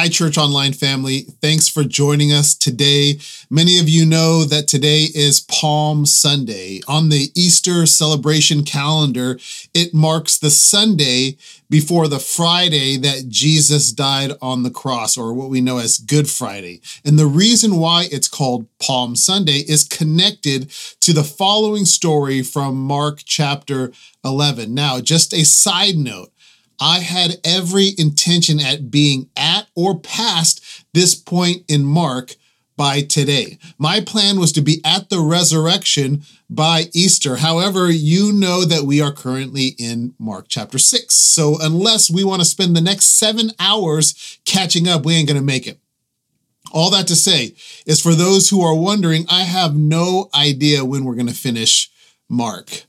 Hi, Church Online family. Thanks for joining us today. Many of you know that today is Palm Sunday. On the Easter celebration calendar, it marks the Sunday before the Friday that Jesus died on the cross, or what we know as Good Friday. And the reason why it's called Palm Sunday is connected to the following story from Mark chapter 11. Now, just a side note. I had every intention at being at or past this point in Mark by today. My plan was to be at the resurrection by Easter. However, you know that we are currently in Mark chapter 6. So unless we want to spend the next seven hours catching up, we ain't going to make it. All that to say is for those who are wondering, I have no idea when we're going to finish Mark.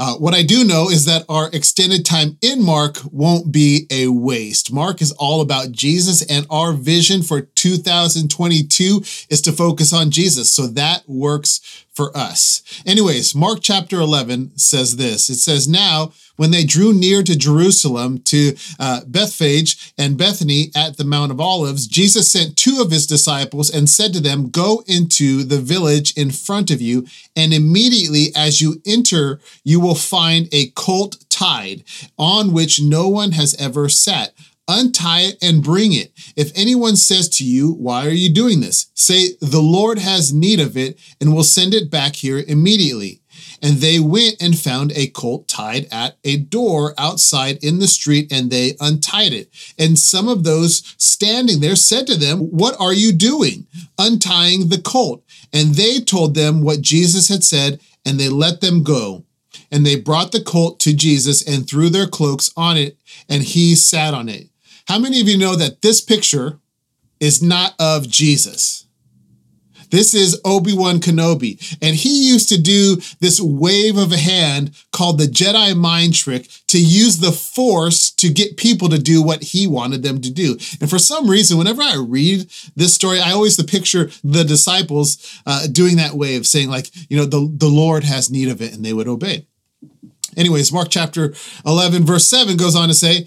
Uh, what I do know is that our extended time in Mark won't be a waste. Mark is all about Jesus, and our vision for 2022 is to focus on Jesus. So that works for us. Anyways, Mark chapter 11 says this It says, Now, when they drew near to Jerusalem, to uh, Bethphage and Bethany at the Mount of Olives, Jesus sent two of his disciples and said to them, Go into the village in front of you, and immediately as you enter, you will find a colt tied on which no one has ever sat untie it and bring it. If anyone says to you, Why are you doing this? Say, The Lord has need of it and will send it back here immediately. And they went and found a colt tied at a door outside in the street, and they untied it. And some of those standing there said to them, What are you doing? Untying the colt. And they told them what Jesus had said, and they let them go. And they brought the colt to Jesus and threw their cloaks on it, and he sat on it. How many of you know that this picture is not of Jesus? This is Obi-Wan Kenobi. And he used to do this wave of a hand called the Jedi mind trick to use the force to get people to do what he wanted them to do. And for some reason, whenever I read this story, I always picture the disciples uh, doing that wave, saying like, you know, the, the Lord has need of it and they would obey. Anyways, Mark chapter 11, verse 7 goes on to say,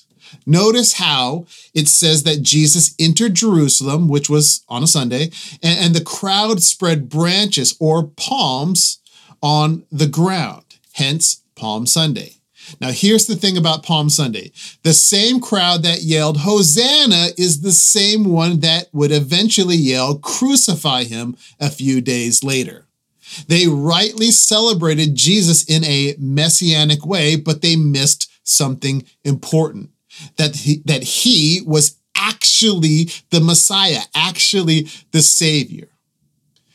Notice how it says that Jesus entered Jerusalem, which was on a Sunday, and, and the crowd spread branches or palms on the ground, hence Palm Sunday. Now, here's the thing about Palm Sunday the same crowd that yelled, Hosanna, is the same one that would eventually yell, Crucify him a few days later. They rightly celebrated Jesus in a messianic way, but they missed something important that he, that he was actually the Messiah, actually the Savior.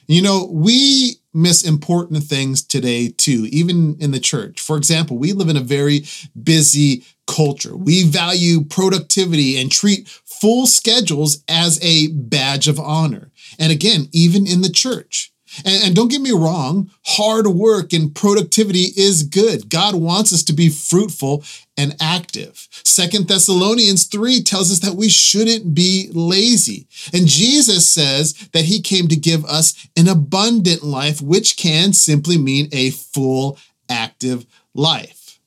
You know, we miss important things today too, even in the church. For example, we live in a very busy culture. We value productivity and treat full schedules as a badge of honor. And again, even in the church. And, and, don't get me wrong, hard work and productivity is good. God wants us to be fruitful and active. Second Thessalonians 3 tells us that we shouldn't be lazy. And Jesus says that he came to give us an abundant life, which can simply mean a full active life.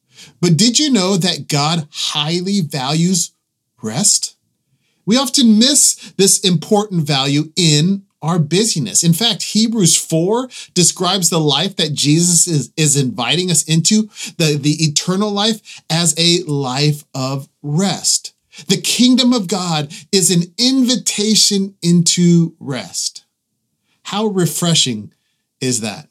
But did you know that God highly values rest? We often miss this important value in our busyness. In fact, Hebrews 4 describes the life that Jesus is, is inviting us into, the, the eternal life, as a life of rest. The kingdom of God is an invitation into rest. How refreshing is that?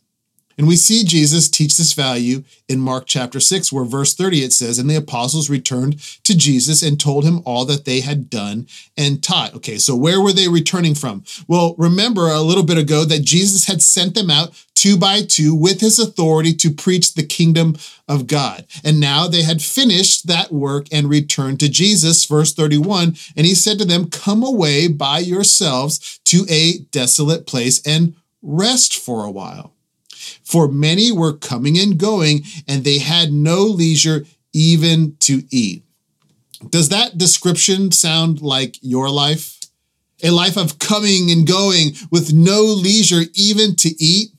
And we see Jesus teach this value in Mark chapter 6, where verse 30 it says, And the apostles returned to Jesus and told him all that they had done and taught. Okay, so where were they returning from? Well, remember a little bit ago that Jesus had sent them out two by two with his authority to preach the kingdom of God. And now they had finished that work and returned to Jesus, verse 31. And he said to them, Come away by yourselves to a desolate place and rest for a while. For many were coming and going, and they had no leisure even to eat. Does that description sound like your life? A life of coming and going with no leisure even to eat?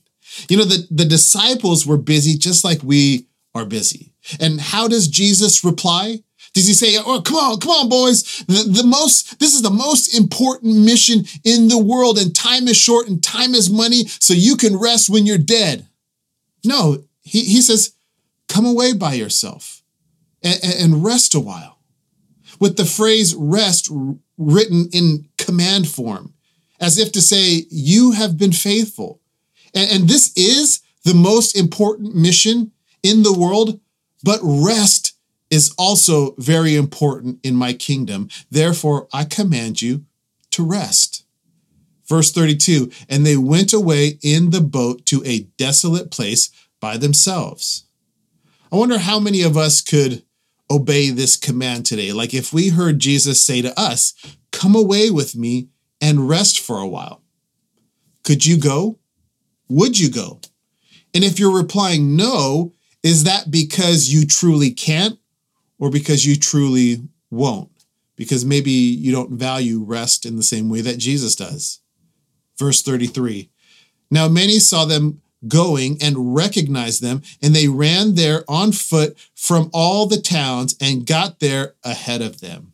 You know, the, the disciples were busy just like we are busy. And how does Jesus reply? Does he say, oh, come on, come on, boys. The, the most, this is the most important mission in the world, and time is short and time is money, so you can rest when you're dead. No, he, he says, come away by yourself and, and rest a while. With the phrase rest written in command form, as if to say, you have been faithful. And, and this is the most important mission in the world, but rest is also very important in my kingdom. Therefore, I command you to rest. Verse 32 And they went away in the boat to a desolate place by themselves. I wonder how many of us could obey this command today. Like if we heard Jesus say to us, Come away with me and rest for a while. Could you go? Would you go? And if you're replying no, is that because you truly can't or because you truly won't, because maybe you don't value rest in the same way that Jesus does. Verse 33 Now many saw them going and recognized them, and they ran there on foot from all the towns and got there ahead of them.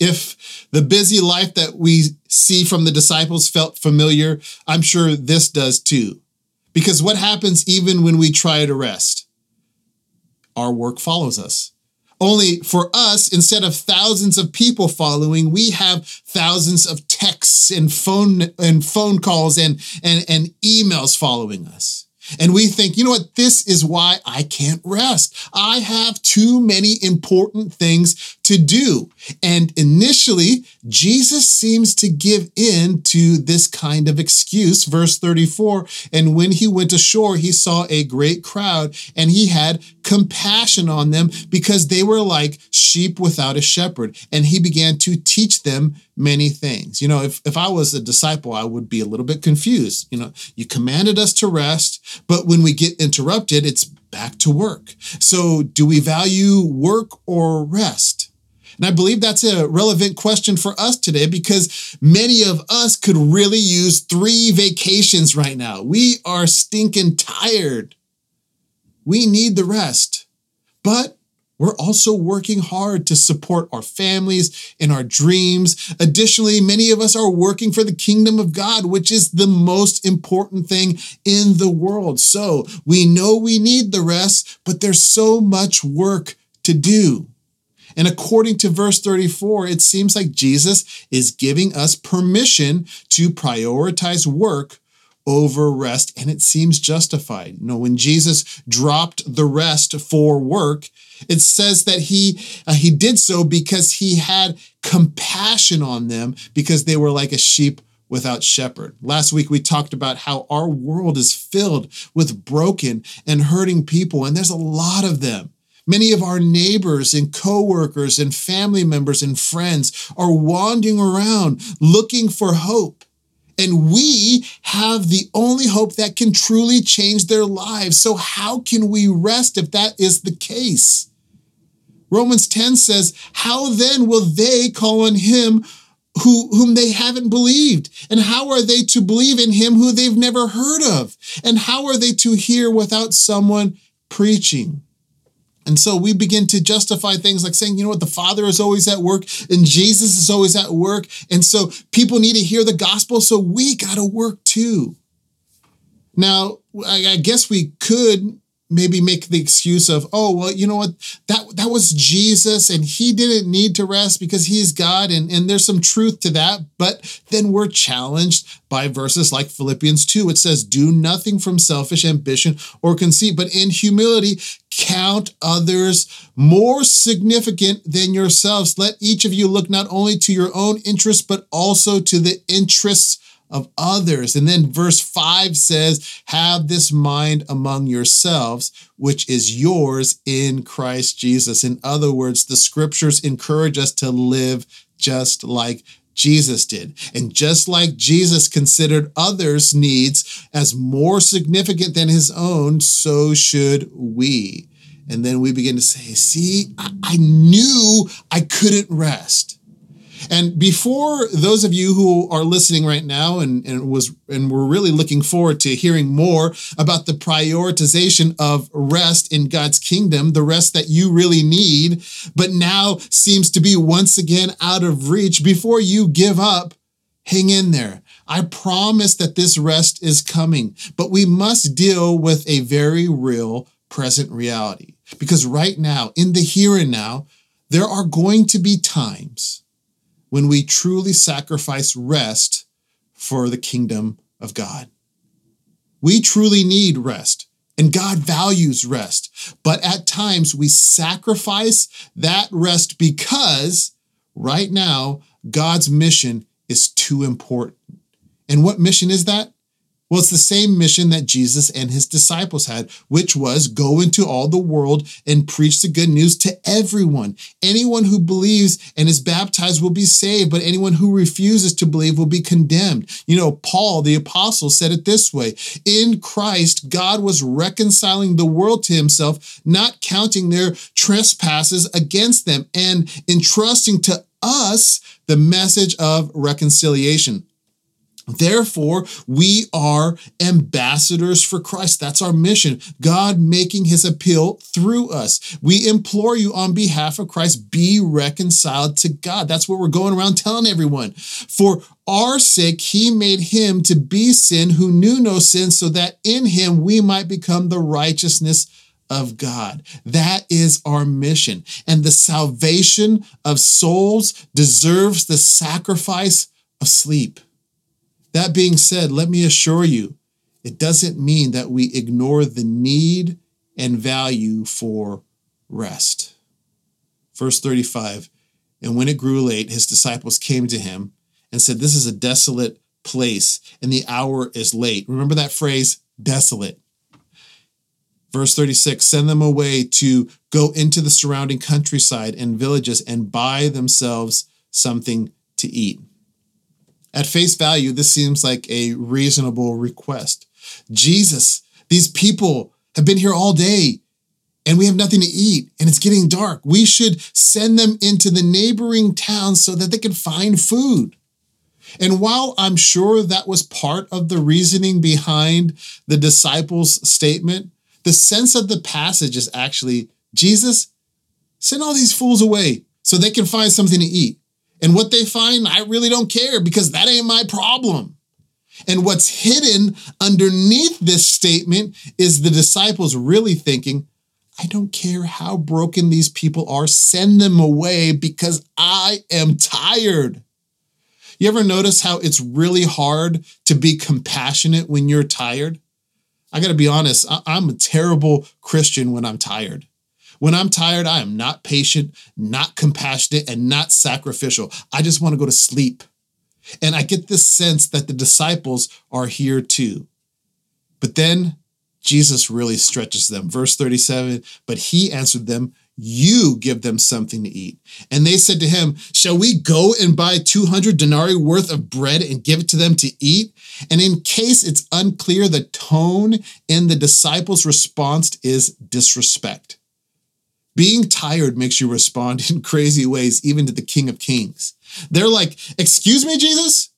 If the busy life that we see from the disciples felt familiar, I'm sure this does too. Because what happens even when we try to rest? Our work follows us. Only for us, instead of thousands of people following, we have thousands of texts and phone and phone calls and, and, and emails following us. And we think, you know what? This is why I can't rest. I have too many important things to do. And initially, Jesus seems to give in to this kind of excuse. Verse 34 And when he went ashore, he saw a great crowd and he had compassion on them because they were like sheep without a shepherd. And he began to teach them many things. You know, if, if I was a disciple, I would be a little bit confused. You know, you commanded us to rest, but when we get interrupted, it's back to work. So do we value work or rest? And I believe that's a relevant question for us today because many of us could really use three vacations right now. We are stinking tired. We need the rest. But we're also working hard to support our families and our dreams. Additionally, many of us are working for the kingdom of God, which is the most important thing in the world. So we know we need the rest, but there's so much work to do. And according to verse 34, it seems like Jesus is giving us permission to prioritize work over rest, and it seems justified. You know, when Jesus dropped the rest for work, it says that he uh, he did so because he had compassion on them because they were like a sheep without shepherd. Last week we talked about how our world is filled with broken and hurting people and there's a lot of them. Many of our neighbors and coworkers and family members and friends are wandering around looking for hope. And we have the only hope that can truly change their lives. So, how can we rest if that is the case? Romans 10 says, How then will they call on him who, whom they haven't believed? And how are they to believe in him who they've never heard of? And how are they to hear without someone preaching? And so we begin to justify things like saying, you know what, the Father is always at work and Jesus is always at work. And so people need to hear the gospel. So we got to work too. Now, I guess we could maybe make the excuse of, oh, well, you know what, that that was Jesus and he didn't need to rest because he's God, and, and there's some truth to that. But then we're challenged by verses like Philippians 2, it says, Do nothing from selfish ambition or conceit, but in humility count others more significant than yourselves. Let each of you look not only to your own interests, but also to the interests of others. And then verse 5 says, Have this mind among yourselves, which is yours in Christ Jesus. In other words, the scriptures encourage us to live just like Jesus did. And just like Jesus considered others' needs as more significant than his own, so should we. And then we begin to say, see, I, I knew I couldn't rest. And before those of you who are listening right now and, and was and we're really looking forward to hearing more about the prioritization of rest in God's kingdom, the rest that you really need, but now seems to be once again out of reach, before you give up, hang in there. I promise that this rest is coming, but we must deal with a very real present reality. Because right now, in the here and now, there are going to be times when we truly sacrifice rest for the kingdom of God. We truly need rest, and God values rest. But at times we sacrifice that rest because right now God's mission is too important. And what mission is that? Well, it's the same mission that Jesus and his disciples had, which was go into all the world and preach the good news to everyone. Anyone who believes and is baptized will be saved, but anyone who refuses to believe will be condemned. You know, Paul, the apostle, said it this way In Christ, God was reconciling the world to himself, not counting their trespasses against them, and entrusting to us the message of reconciliation. Therefore, we are ambassadors for Christ. That's our mission. God making his appeal through us. We implore you on behalf of Christ, be reconciled to God. That's what we're going around telling everyone. For our sake, he made him to be sin who knew no sin, so that in him we might become the righteousness of God. That is our mission. And the salvation of souls deserves the sacrifice of sleep. That being said, let me assure you, it doesn't mean that we ignore the need and value for rest. Verse 35 And when it grew late, his disciples came to him and said, This is a desolate place, and the hour is late. Remember that phrase, desolate. Verse 36 Send them away to go into the surrounding countryside and villages and buy themselves something to eat. At face value, this seems like a reasonable request. Jesus, these people have been here all day and we have nothing to eat and it's getting dark. We should send them into the neighboring towns so that they can find food. And while I'm sure that was part of the reasoning behind the disciples' statement, the sense of the passage is actually Jesus, send all these fools away so they can find something to eat. And what they find, I really don't care because that ain't my problem. And what's hidden underneath this statement is the disciples really thinking, I don't care how broken these people are, send them away because I am tired. You ever notice how it's really hard to be compassionate when you're tired? I gotta be honest, I'm a terrible Christian when I'm tired. When I'm tired, I am not patient, not compassionate, and not sacrificial. I just want to go to sleep. And I get this sense that the disciples are here too. But then Jesus really stretches them. Verse 37 But he answered them, You give them something to eat. And they said to him, Shall we go and buy 200 denarii worth of bread and give it to them to eat? And in case it's unclear, the tone in the disciples' response is disrespect. Being tired makes you respond in crazy ways, even to the King of Kings. They're like, Excuse me, Jesus?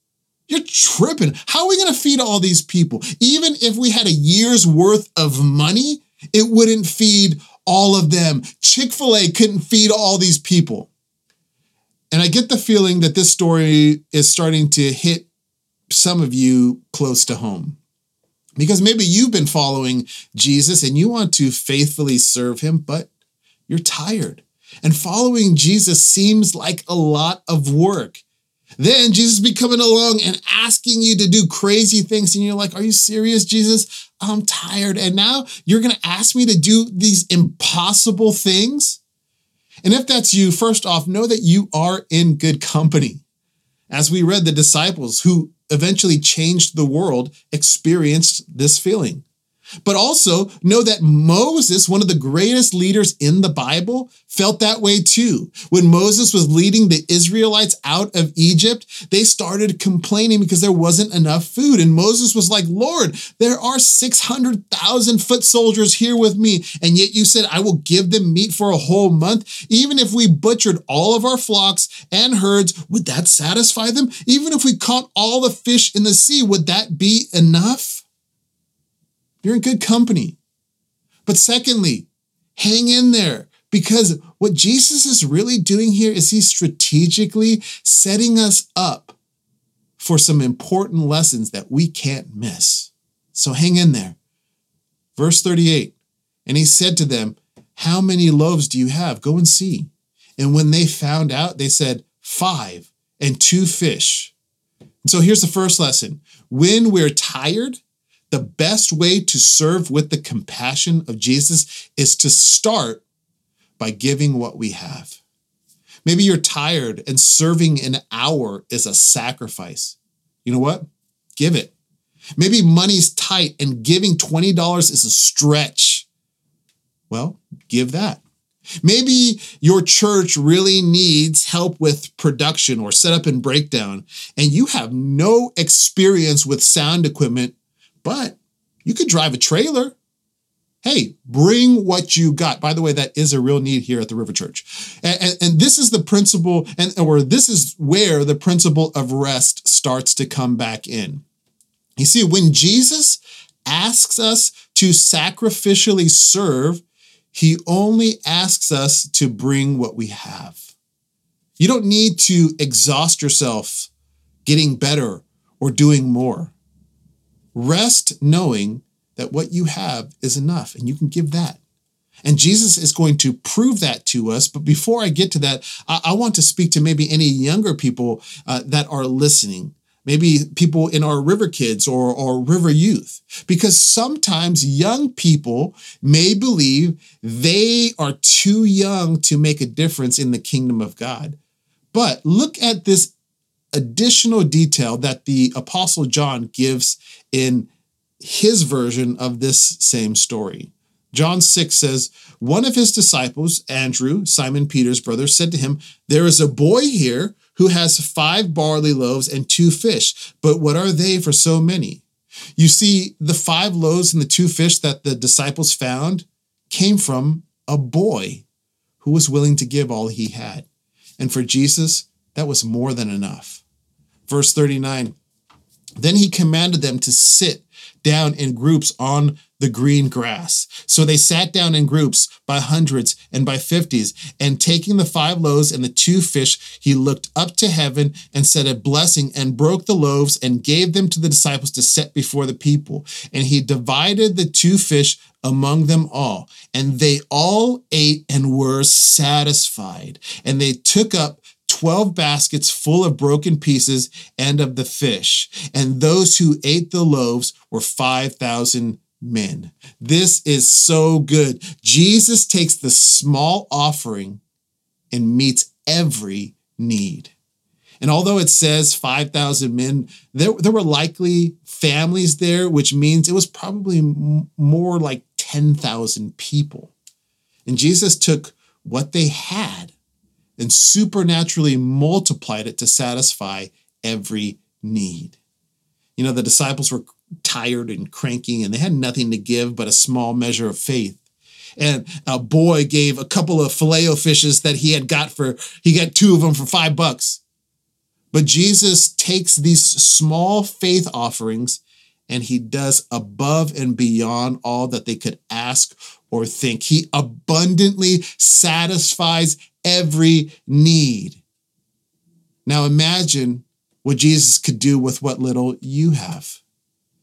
You're tripping. How are we going to feed all these people? Even if we had a year's worth of money, it wouldn't feed all of them. Chick fil A couldn't feed all these people. And I get the feeling that this story is starting to hit some of you close to home. Because maybe you've been following Jesus and you want to faithfully serve him, but you're tired. And following Jesus seems like a lot of work. Then Jesus be coming along and asking you to do crazy things. And you're like, Are you serious, Jesus? I'm tired. And now you're going to ask me to do these impossible things? And if that's you, first off, know that you are in good company. As we read, the disciples who eventually changed the world experienced this feeling. But also know that Moses, one of the greatest leaders in the Bible, felt that way too. When Moses was leading the Israelites out of Egypt, they started complaining because there wasn't enough food. And Moses was like, Lord, there are 600,000 foot soldiers here with me. And yet you said, I will give them meat for a whole month. Even if we butchered all of our flocks and herds, would that satisfy them? Even if we caught all the fish in the sea, would that be enough? You're in good company. But secondly, hang in there because what Jesus is really doing here is he's strategically setting us up for some important lessons that we can't miss. So hang in there. Verse 38 And he said to them, How many loaves do you have? Go and see. And when they found out, they said, Five and two fish. So here's the first lesson when we're tired, the best way to serve with the compassion of Jesus is to start by giving what we have. Maybe you're tired and serving an hour is a sacrifice. You know what? Give it. Maybe money's tight and giving $20 is a stretch. Well, give that. Maybe your church really needs help with production or setup and breakdown, and you have no experience with sound equipment but you could drive a trailer. Hey, bring what you got. By the way, that is a real need here at the River Church. And, and, and this is the principle, and or this is where the principle of rest starts to come back in. You see, when Jesus asks us to sacrificially serve, he only asks us to bring what we have. You don't need to exhaust yourself getting better or doing more. Rest knowing that what you have is enough and you can give that. And Jesus is going to prove that to us. But before I get to that, I, I want to speak to maybe any younger people uh, that are listening. Maybe people in our river kids or, or river youth, because sometimes young people may believe they are too young to make a difference in the kingdom of God. But look at this additional detail that the Apostle John gives in his version of this same story. John 6 says, One of his disciples, Andrew, Simon Peter's brother, said to him, There is a boy here who has five barley loaves and two fish, but what are they for so many? You see, the five loaves and the two fish that the disciples found came from a boy who was willing to give all he had. And for Jesus, that was more than enough. Verse 39 Then he commanded them to sit down in groups on the green grass. So they sat down in groups by hundreds and by fifties. And taking the five loaves and the two fish, he looked up to heaven and said a blessing and broke the loaves and gave them to the disciples to set before the people. And he divided the two fish among them all. And they all ate and were satisfied. And they took up 12 baskets full of broken pieces and of the fish. And those who ate the loaves were 5,000 men. This is so good. Jesus takes the small offering and meets every need. And although it says 5,000 men, there, there were likely families there, which means it was probably more like 10,000 people. And Jesus took what they had and supernaturally multiplied it to satisfy every need. You know, the disciples were tired and cranky and they had nothing to give but a small measure of faith. And a boy gave a couple of filet fishes that he had got for, he got two of them for five bucks. But Jesus takes these small faith offerings and he does above and beyond all that they could ask or think. He abundantly satisfies every need. Now imagine what Jesus could do with what little you have.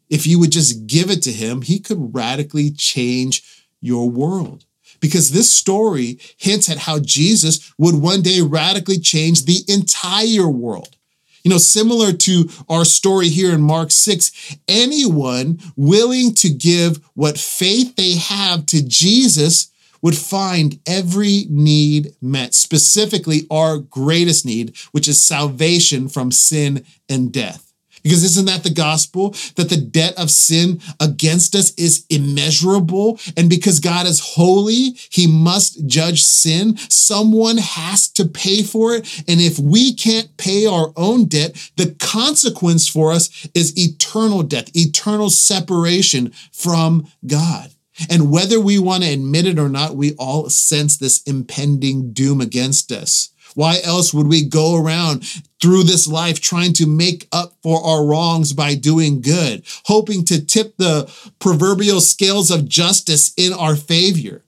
If you would just give it to him, he could radically change your world. Because this story hints at how Jesus would one day radically change the entire world. You know, similar to our story here in Mark 6, anyone willing to give what faith they have to Jesus would find every need met, specifically our greatest need, which is salvation from sin and death. Because isn't that the gospel? That the debt of sin against us is immeasurable. And because God is holy, he must judge sin. Someone has to pay for it. And if we can't pay our own debt, the consequence for us is eternal death, eternal separation from God. And whether we want to admit it or not, we all sense this impending doom against us. Why else would we go around through this life trying to make up for our wrongs by doing good, hoping to tip the proverbial scales of justice in our favor?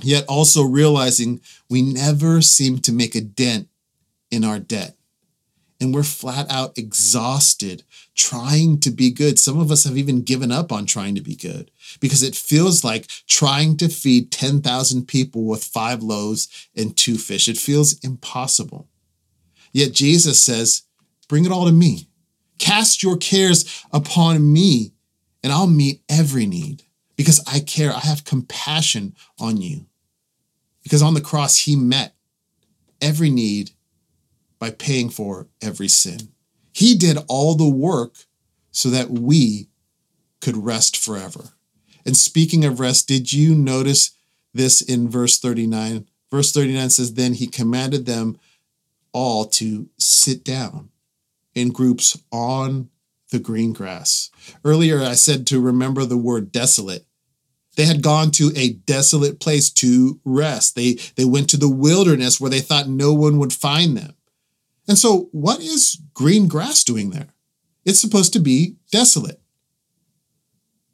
Yet also realizing we never seem to make a dent in our debt. And we're flat out exhausted trying to be good. Some of us have even given up on trying to be good because it feels like trying to feed 10,000 people with five loaves and two fish. It feels impossible. Yet Jesus says, Bring it all to me. Cast your cares upon me, and I'll meet every need because I care. I have compassion on you. Because on the cross, he met every need by paying for every sin. He did all the work so that we could rest forever. And speaking of rest, did you notice this in verse 39? Verse 39 says, Then he commanded them all to sit down in groups on the green grass. Earlier, I said to remember the word desolate. They had gone to a desolate place to rest. They, they went to the wilderness where they thought no one would find them. And so, what is green grass doing there? It's supposed to be desolate.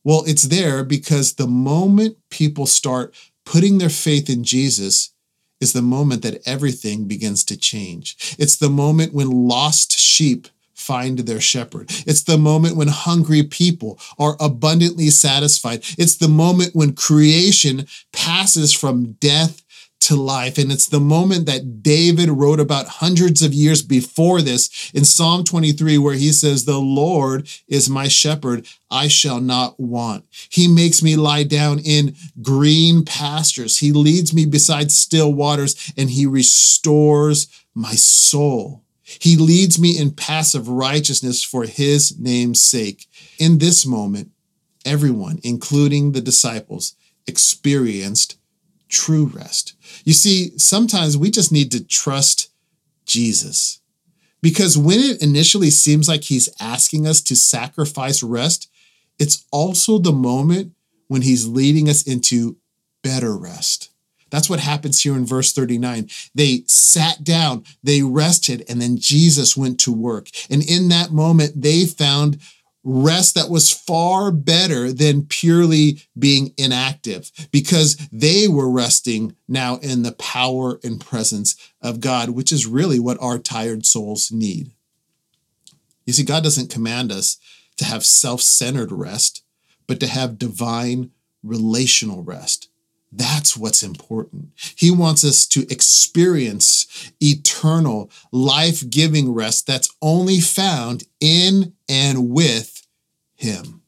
Well, it's there because the moment people start putting their faith in Jesus is the moment that everything begins to change. It's the moment when lost sheep find their shepherd. It's the moment when hungry people are abundantly satisfied. It's the moment when creation passes from death to life. And it's the moment that David wrote about hundreds of years before this in Psalm 23, where he says, The Lord is my shepherd, I shall not want. He makes me lie down in green pastures. He leads me beside still waters, and he restores my soul. He leads me in paths of righteousness for his name's sake. In this moment, everyone, including the disciples, experienced true rest. You see, sometimes we just need to trust Jesus. Because when it initially seems like he's asking us to sacrifice rest, it's also the moment when he's leading us into better rest. That's what happens here in verse 39. They sat down, they rested, and then Jesus went to work. And in that moment, they found rest that was far better than purely being inactive because they were resting now in the power and presence of God, which is really what our tired souls need. You see, God doesn't command us to have self centered rest, but to have divine relational rest. That's what's important. He wants us to experience eternal, life giving rest that's only found in and with Him.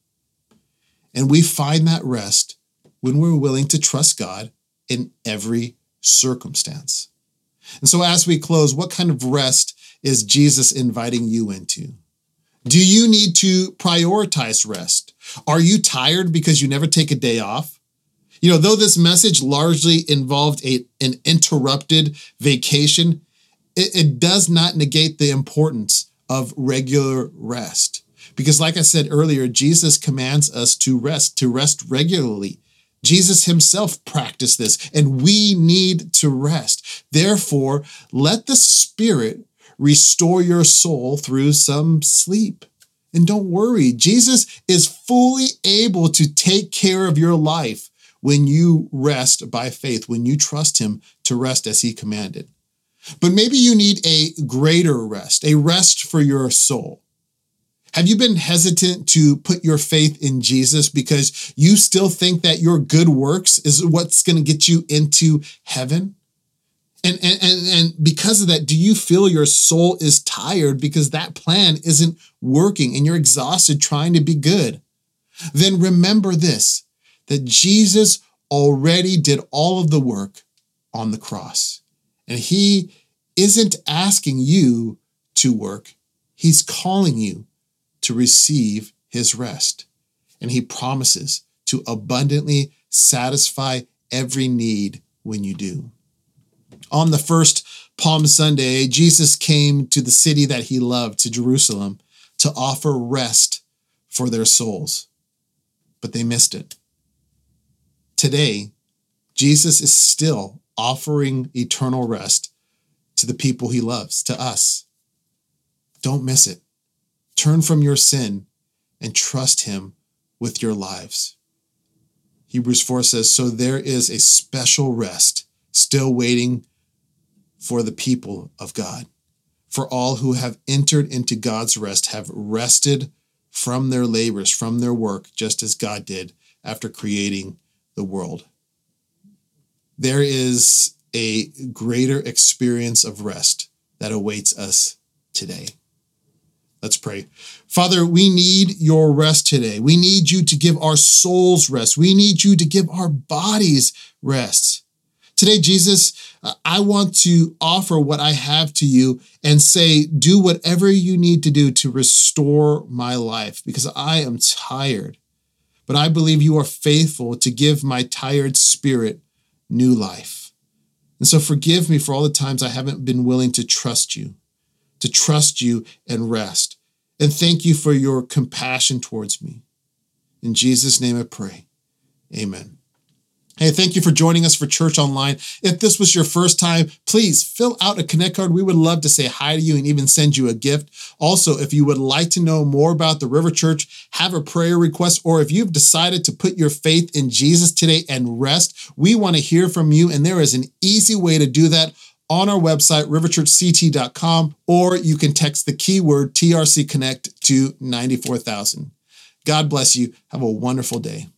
And we find that rest when we're willing to trust God in every circumstance. And so, as we close, what kind of rest is Jesus inviting you into? Do you need to prioritize rest? Are you tired because you never take a day off? You know, though this message largely involved a, an interrupted vacation, it, it does not negate the importance of regular rest. Because, like I said earlier, Jesus commands us to rest, to rest regularly. Jesus himself practiced this, and we need to rest. Therefore, let the Spirit restore your soul through some sleep. And don't worry, Jesus is fully able to take care of your life when you rest by faith, when you trust Him to rest as He commanded. But maybe you need a greater rest, a rest for your soul. Have you been hesitant to put your faith in Jesus because you still think that your good works is what's going to get you into heaven? And, and, and, and because of that, do you feel your soul is tired because that plan isn't working and you're exhausted trying to be good? Then remember this that Jesus already did all of the work on the cross. And he isn't asking you to work, he's calling you to receive his rest. And he promises to abundantly satisfy every need when you do. On the first Palm Sunday, Jesus came to the city that he loved, to Jerusalem, to offer rest for their souls. But they missed it. Today, Jesus is still offering eternal rest to the people he loves, to us. Don't miss it. Turn from your sin and trust him with your lives. Hebrews 4 says, So there is a special rest still waiting for the people of God. For all who have entered into God's rest have rested from their labors, from their work, just as God did after creating the world. There is a greater experience of rest that awaits us today. Let's pray. Father, we need your rest today. We need you to give our souls rest. We need you to give our bodies rest. Today, Jesus, I want to offer what I have to you and say, do whatever you need to do to restore my life because I am tired. But I believe you are faithful to give my tired spirit new life. And so forgive me for all the times I haven't been willing to trust you, to trust you and rest. And thank you for your compassion towards me. In Jesus' name I pray. Amen. Hey, thank you for joining us for Church Online. If this was your first time, please fill out a Connect card. We would love to say hi to you and even send you a gift. Also, if you would like to know more about the River Church, have a prayer request, or if you've decided to put your faith in Jesus today and rest, we want to hear from you. And there is an easy way to do that on our website, riverchurchct.com, or you can text the keyword TRC Connect to 94,000. God bless you. Have a wonderful day.